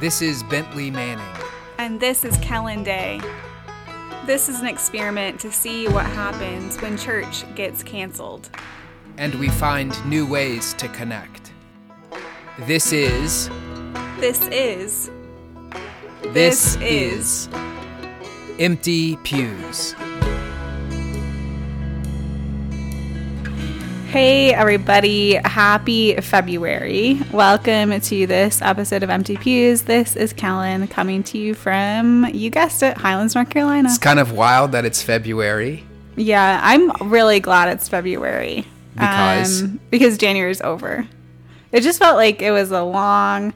This is Bentley Manning. And this is Kellen Day. This is an experiment to see what happens when church gets canceled. And we find new ways to connect. This is. This is. This, is. Empty Pews. Hey, everybody. Happy February. Welcome to this episode of Empty Pews. This is Kellen coming to you from, you guessed it, Highlands, North Carolina. It's kind of wild that it's February. Yeah, I'm really glad it's February. Because? Um, because January's over. It just felt like it was a long,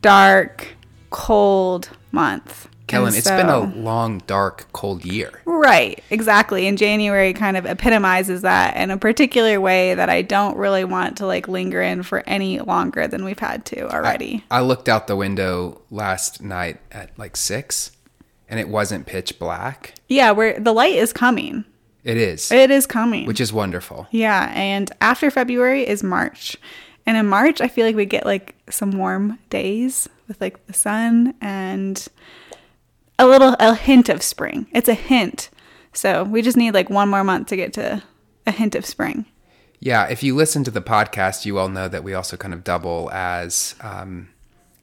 dark, cold month. Kellen, And it's been a long, dark, cold year. Right, exactly. And January kind of epitomizes that in a particular way that I don't really want to like linger in for any longer than we've had to already. I looked out the window last night at like six, and it wasn't pitch black. yeah, where the light is coming. It is, It is coming. which is wonderful. yeah, and after February is March. And in March, I feel like we get like some warm days with like the sun and a little a hint of spring. It's a hint. So, we just need like one more month to get to a hint of spring. Yeah, if you listen to the podcast, you all know that we also kind of double as, um,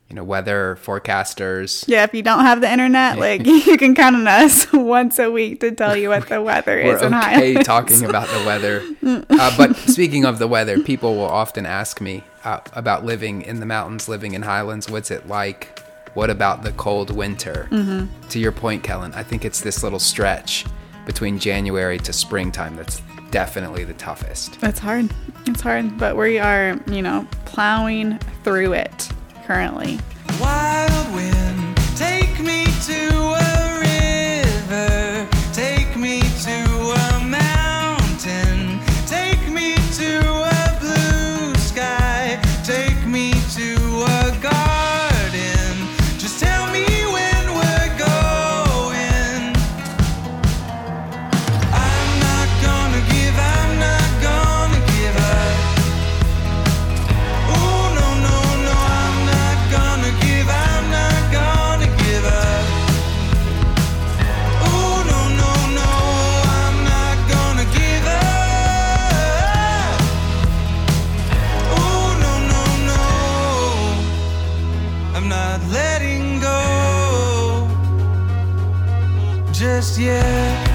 you know, weather forecasters. Yeah, if you don't have the internet, like you can count on us once a week to tell you what the weather We're is in okay talking about the weather. Uh, but speaking of the weather, people will often ask me uh, about living in the mountains, living in Highlands. What's it like? What about the cold winter? Mm-hmm. To your point, Kellen, I think it's this little stretch between January to springtime that's definitely the toughest. It's hard. It's hard, but we are, you know, plowing through it currently. Wild wind, just yet.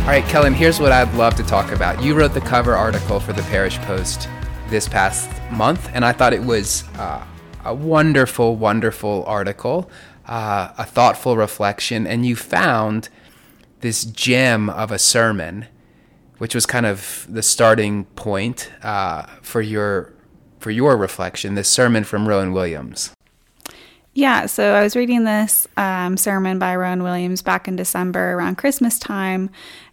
All right, Kellen, here's what I'd love to talk about. You wrote the cover article for the Parish Post this past month, and I thought it was uh, a wonderful, wonderful article, uh, a thoughtful reflection, and you found this gem of a sermon, which was kind of the starting point uh, for your for your reflection. This sermon from Rowan Williams. Yeah, so I was reading this um, sermon by Rowan Williams back in December around Christmas time,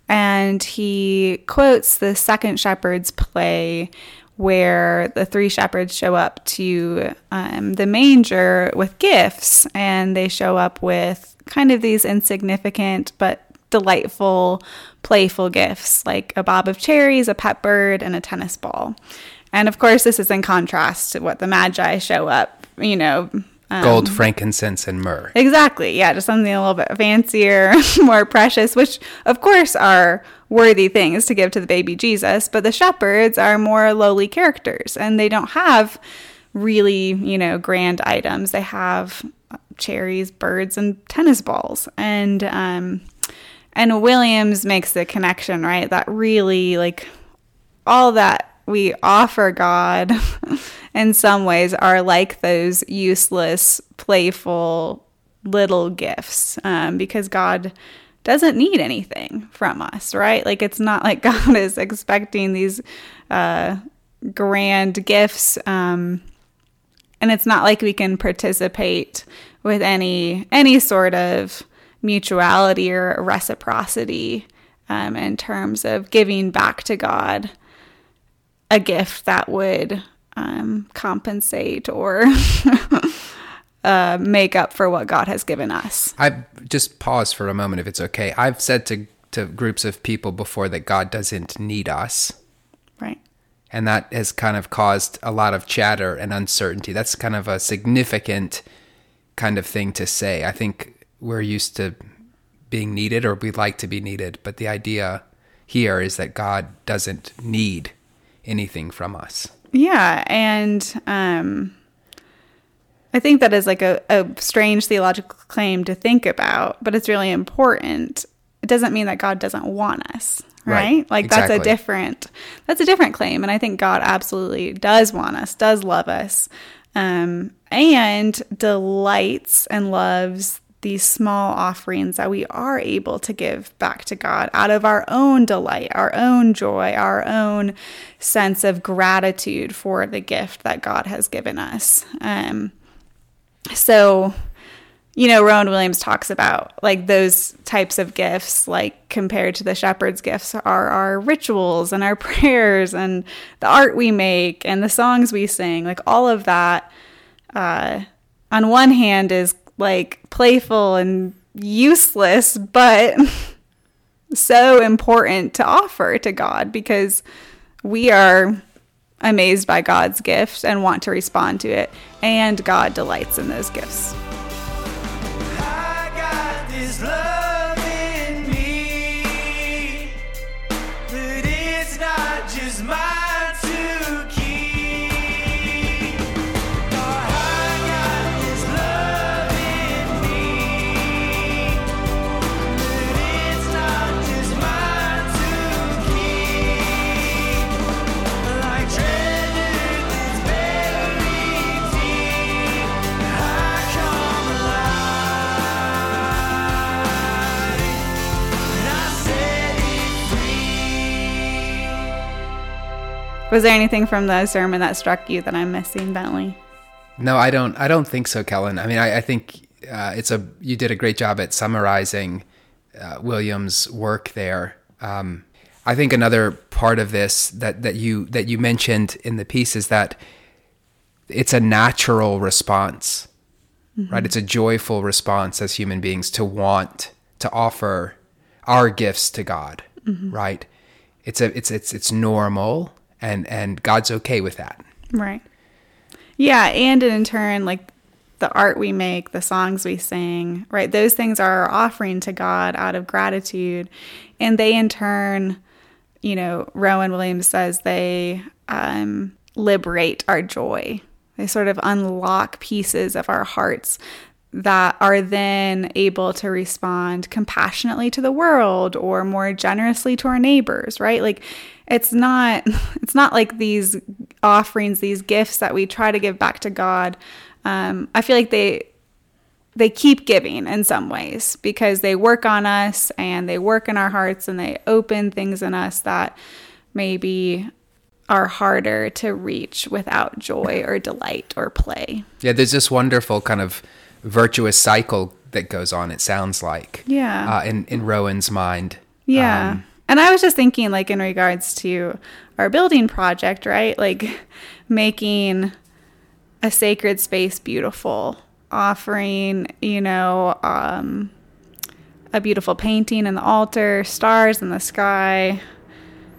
and he quotes the Second Shepherd's play where the three shepherds show up to um, the manger with gifts, and they show up with kind of these insignificant but delightful, playful gifts like a bob of cherries, a pet bird, and a tennis ball. And of course, this is in contrast to what the Magi show up, you know. Um, Gold, frankincense, and myrrh. Exactly. Yeah, just something a little bit fancier, more precious, which of course are worthy things to give to the baby Jesus, but the shepherds are more lowly characters and they don't have really, you know, grand items. They have cherries, birds, and tennis balls. And um and Williams makes the connection, right? That really like all that we offer God in some ways are like those useless, playful little gifts um, because God doesn't need anything from us, right? Like it's not like God is expecting these uh, grand gifts. Um, and it's not like we can participate with any any sort of mutuality or reciprocity um, in terms of giving back to God a gift that would um, compensate or uh, make up for what God has given us. I just pause for a moment if it's okay. I've said to to groups of people before that God doesn't need us. Right. And that has kind of caused a lot of chatter and uncertainty. That's kind of a significant kind of thing to say. I think we're used to being needed or we'd like to be needed, but the idea here is that God doesn't need anything from us. Yeah, and um, I think that is like a, a strange theological claim to think about, but it's really important. It doesn't mean that God doesn't want us, right? Right, Like that's a different that's a different claim, and I think God absolutely does want us, does love us, um, and delights and loves these small offerings that we are able to give back to God out of our own delight, our own joy, our own sense of gratitude for the gift that God has given us. Um, so, you know, Rowan Williams talks about like those types of gifts, like compared to the shepherd's gifts, are our rituals and our prayers and the art we make and the songs we sing. Like all of that, uh, on one hand, is like playful and useless, but so important to offer to God because we are amazed by God's gift and want to respond to it, and God delights in those gifts. Was there anything from the sermon that struck you that I'm missing, Bentley? No, I don't. I don't think so, Kellen. I mean, I, I think uh, it's a. You did a great job at summarizing uh, Williams' work there. Um, I think another part of this that that you that you mentioned in the piece is that it's a natural response, right? It's a joyful response as human beings to want to offer our gifts to God, right? It's a it's it's it's normal, and and God's okay with that. Right. Yeah, and in turn, like the art we make, the songs we sing, right? Those things are our offering to God out of gratitude. And they, in turn, you know, Rowan Williams says they um, liberate our joy. They sort of unlock pieces of our hearts that are then able to respond compassionately to the world or more generously to our neighbors right? Like it's not it's not like these offerings these gifts that we try to give back to god um, i feel like they they keep giving in some ways because they work on us and they work in our hearts and they open things in us that maybe are harder to reach without joy or delight or play. Yeah, there's this wonderful kind of virtuous cycle that goes on. It sounds like, Yeah. uh, in in Rowan's mind. Yeah. Um, and I was just thinking, like, in regards to our building project, right? Like, making a sacred space beautiful, offering, you know, um, a beautiful painting in the altar, stars in the sky,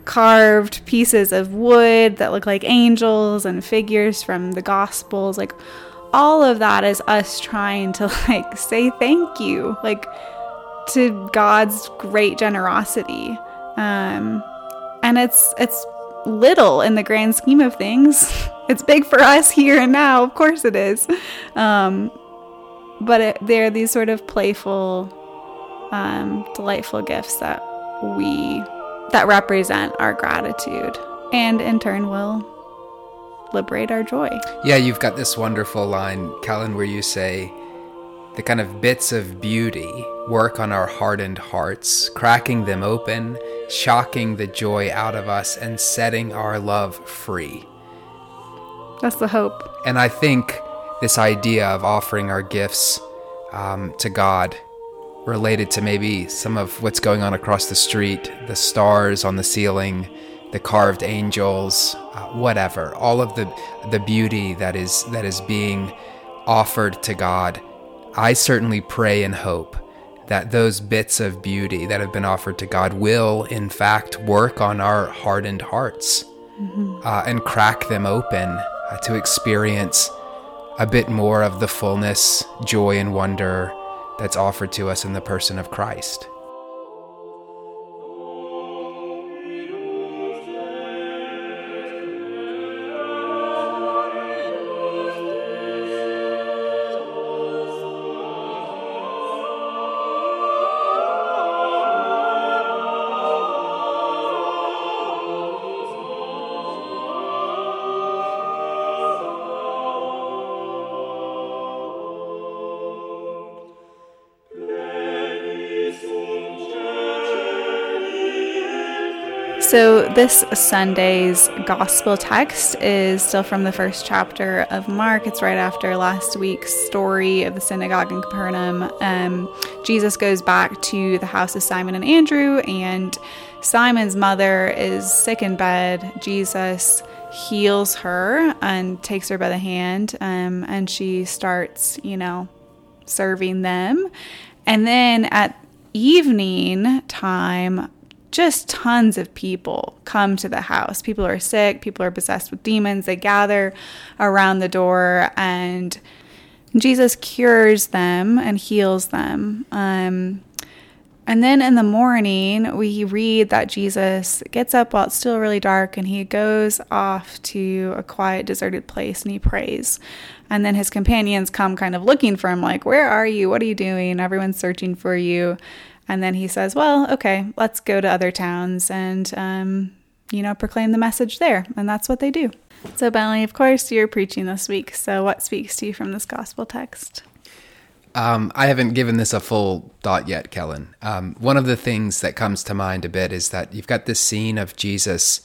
carved pieces of wood that look like angels and figures from the gospels like all of that is us trying to like say thank you like to God's great generosity. Um and it's it's little in the grand scheme of things. It's big for us here and now of course it is. Um but it, they're these sort of playful um, delightful gifts that we that represent our gratitude and in turn will liberate our joy Yeah, you've got this wonderful line, Kellen, where you say, the kind of bits of beauty work on our hardened hearts, cracking them open, shocking the joy out of us, and setting our love free. that's the hope And I think this idea of offering our gifts um, to God, related to maybe some of what's going on across the street, the stars on the ceiling, the carved angels, uh, whatever, all of the the beauty that is that is being offered to God. I certainly pray and hope that those bits of beauty that have been offered to God will, in fact, work on our hardened hearts uh, and crack them open uh, to experience a bit more of the fullness, joy, and wonder that's offered to us in the person of Christ. So, this Sunday's gospel text is still from the first chapter of Mark. It's right after last week's story of the synagogue in Capernaum. Um, Jesus goes back to the house of Simon and Andrew, and Simon's mother is sick in bed. Jesus heals her and takes her by the hand, um, and she starts, you know, serving them. And then at evening time, just tons of people come to the house. People are sick, people are possessed with demons. They gather around the door, and Jesus cures them and heals them. Um, and then in the morning, we read that Jesus gets up while it's still really dark and he goes off to a quiet, deserted place and he prays. And then his companions come kind of looking for him, like, Where are you? What are you doing? Everyone's searching for you. And then he says, Well, okay, let's go to other towns and, um, you know, proclaim the message there. And that's what they do. So, Bentley, of course, you're preaching this week. So, what speaks to you from this gospel text? Um, I haven't given this a full thought yet, Kellen. Um, one of the things that comes to mind a bit is that you've got this scene of Jesus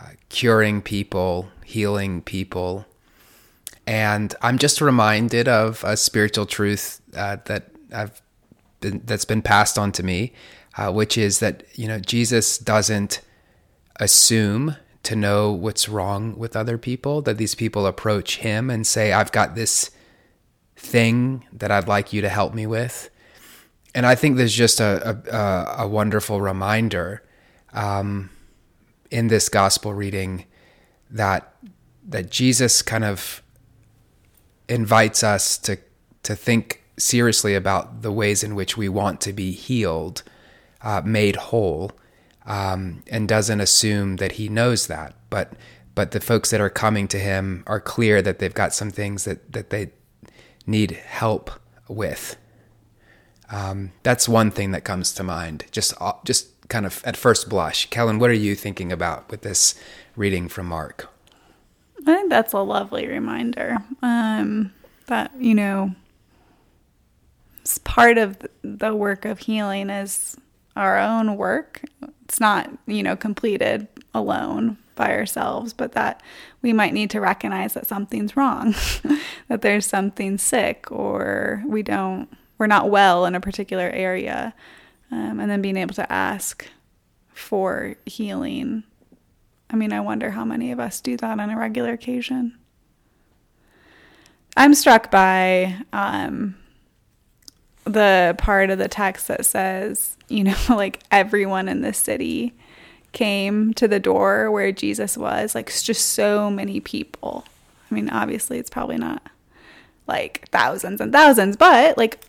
uh, curing people, healing people. And I'm just reminded of a spiritual truth uh, that I've that's been passed on to me, uh, which is that you know Jesus doesn't assume to know what's wrong with other people. That these people approach him and say, "I've got this thing that I'd like you to help me with," and I think there's just a a, a wonderful reminder um, in this gospel reading that that Jesus kind of invites us to to think seriously about the ways in which we want to be healed, uh, made whole, um, and doesn't assume that he knows that. But but the folks that are coming to him are clear that they've got some things that that they need help with. Um, that's one thing that comes to mind. Just uh, just kind of at first blush, Kellen, what are you thinking about with this reading from Mark? I think that's a lovely reminder um, that, you know, part of the work of healing is our own work. It's not, you know, completed alone by ourselves, but that we might need to recognize that something's wrong, that there's something sick, or we don't, we're not well in a particular area. Um, and then being able to ask for healing. I mean, I wonder how many of us do that on a regular occasion. I'm struck by um, the part of the text that says, you know, like everyone in the city came to the door where Jesus was, like just so many people. I mean, obviously, it's probably not like thousands and thousands, but like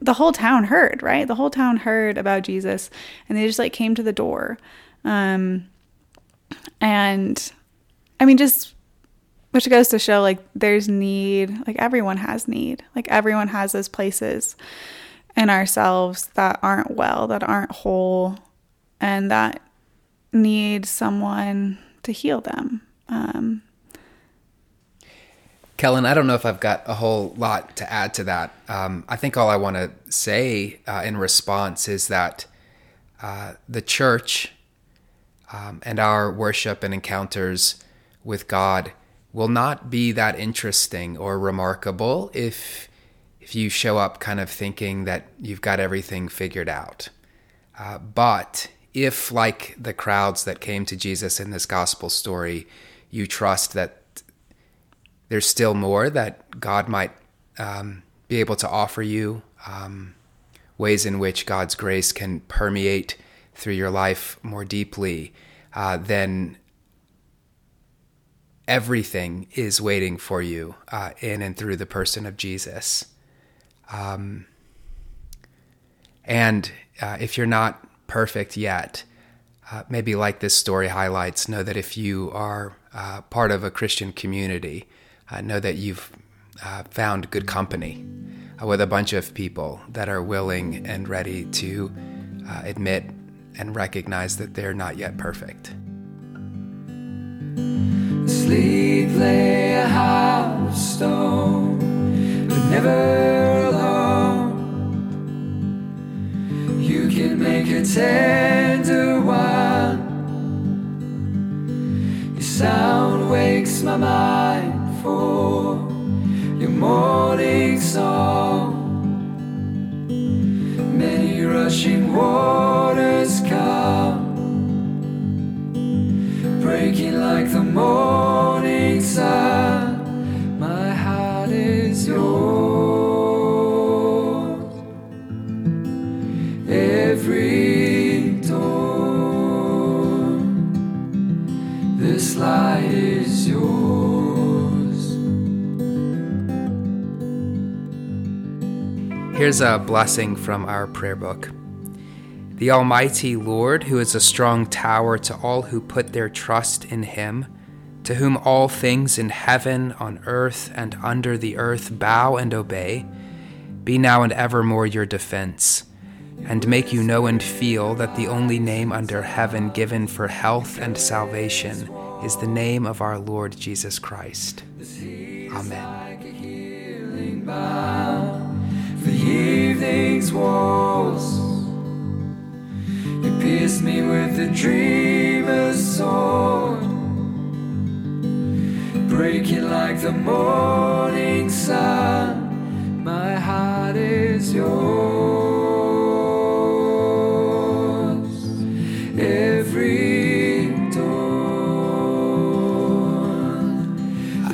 the whole town heard, right? The whole town heard about Jesus and they just like came to the door. Um, and I mean, just which goes to show like there's need, like everyone has need, like everyone has those places in ourselves that aren't well, that aren't whole, and that need someone to heal them. Um, Kellen, I don't know if I've got a whole lot to add to that. Um, I think all I want to say uh, in response is that uh, the church um, and our worship and encounters with God will not be that interesting or remarkable if if you show up kind of thinking that you've got everything figured out. Uh, but if, like the crowds that came to Jesus in this gospel story, you trust that there's still more that God might um, be able to offer you, um, ways in which God's grace can permeate through your life more deeply, uh, then everything is waiting for you uh, in and through the person of Jesus. Um, and uh, if you're not perfect yet, uh, maybe like this story highlights, know that if you are uh, part of a Christian community, uh, know that you've uh, found good company with a bunch of people that are willing and ready to admit and recognize that they're not yet perfect. Sleep lay a house of stone, but never alone. You can make a tender one. Your sound wakes my mind for your morning song. Many rushing waters come breaking like the morning My heart is yours. This light is yours. Here's a blessing from our prayer book. The Almighty Lord, who is a strong tower to all who put their trust in Him, to whom all things in heaven, on earth, and under the earth bow and obey, be now and evermore your defense, and make you know and feel that the only name under heaven given for health and salvation is the name of our Lord Jesus Christ. Amen. Breaking like the morning sun. My heart is yours. Every dawn.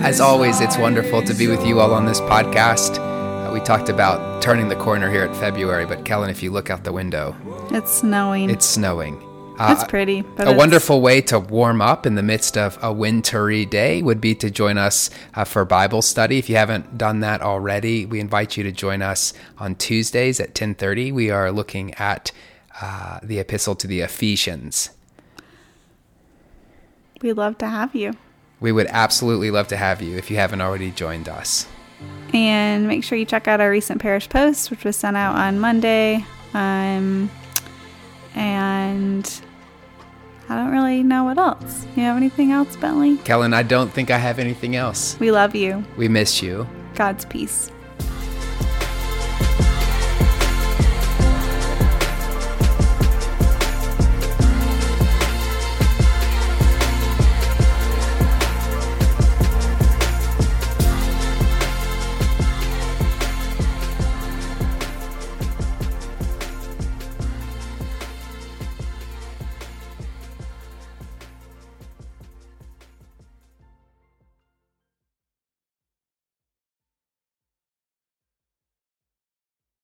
As always, it's wonderful to be with you all on this podcast. Uh, we talked about turning the corner here at February, but Kellen, if you look out the window, It's snowing. it's snowing. Uh, It's pretty, a wonderful way to warm up in the midst of a wintry day would be to join us uh, for Bible study. If you haven't done that already, we invite you to join us on Tuesdays at 10:30. We are looking at uh, the epistle to the Ephesians. We'd love to have you. We would absolutely love to have you if you haven't already joined us. And make sure you check out our recent parish post, which was sent out on Monday. Um, and I don't really know what else. You have anything else, Bentley? Kellen, I don't think I have anything else. We love you. We miss you. God's peace.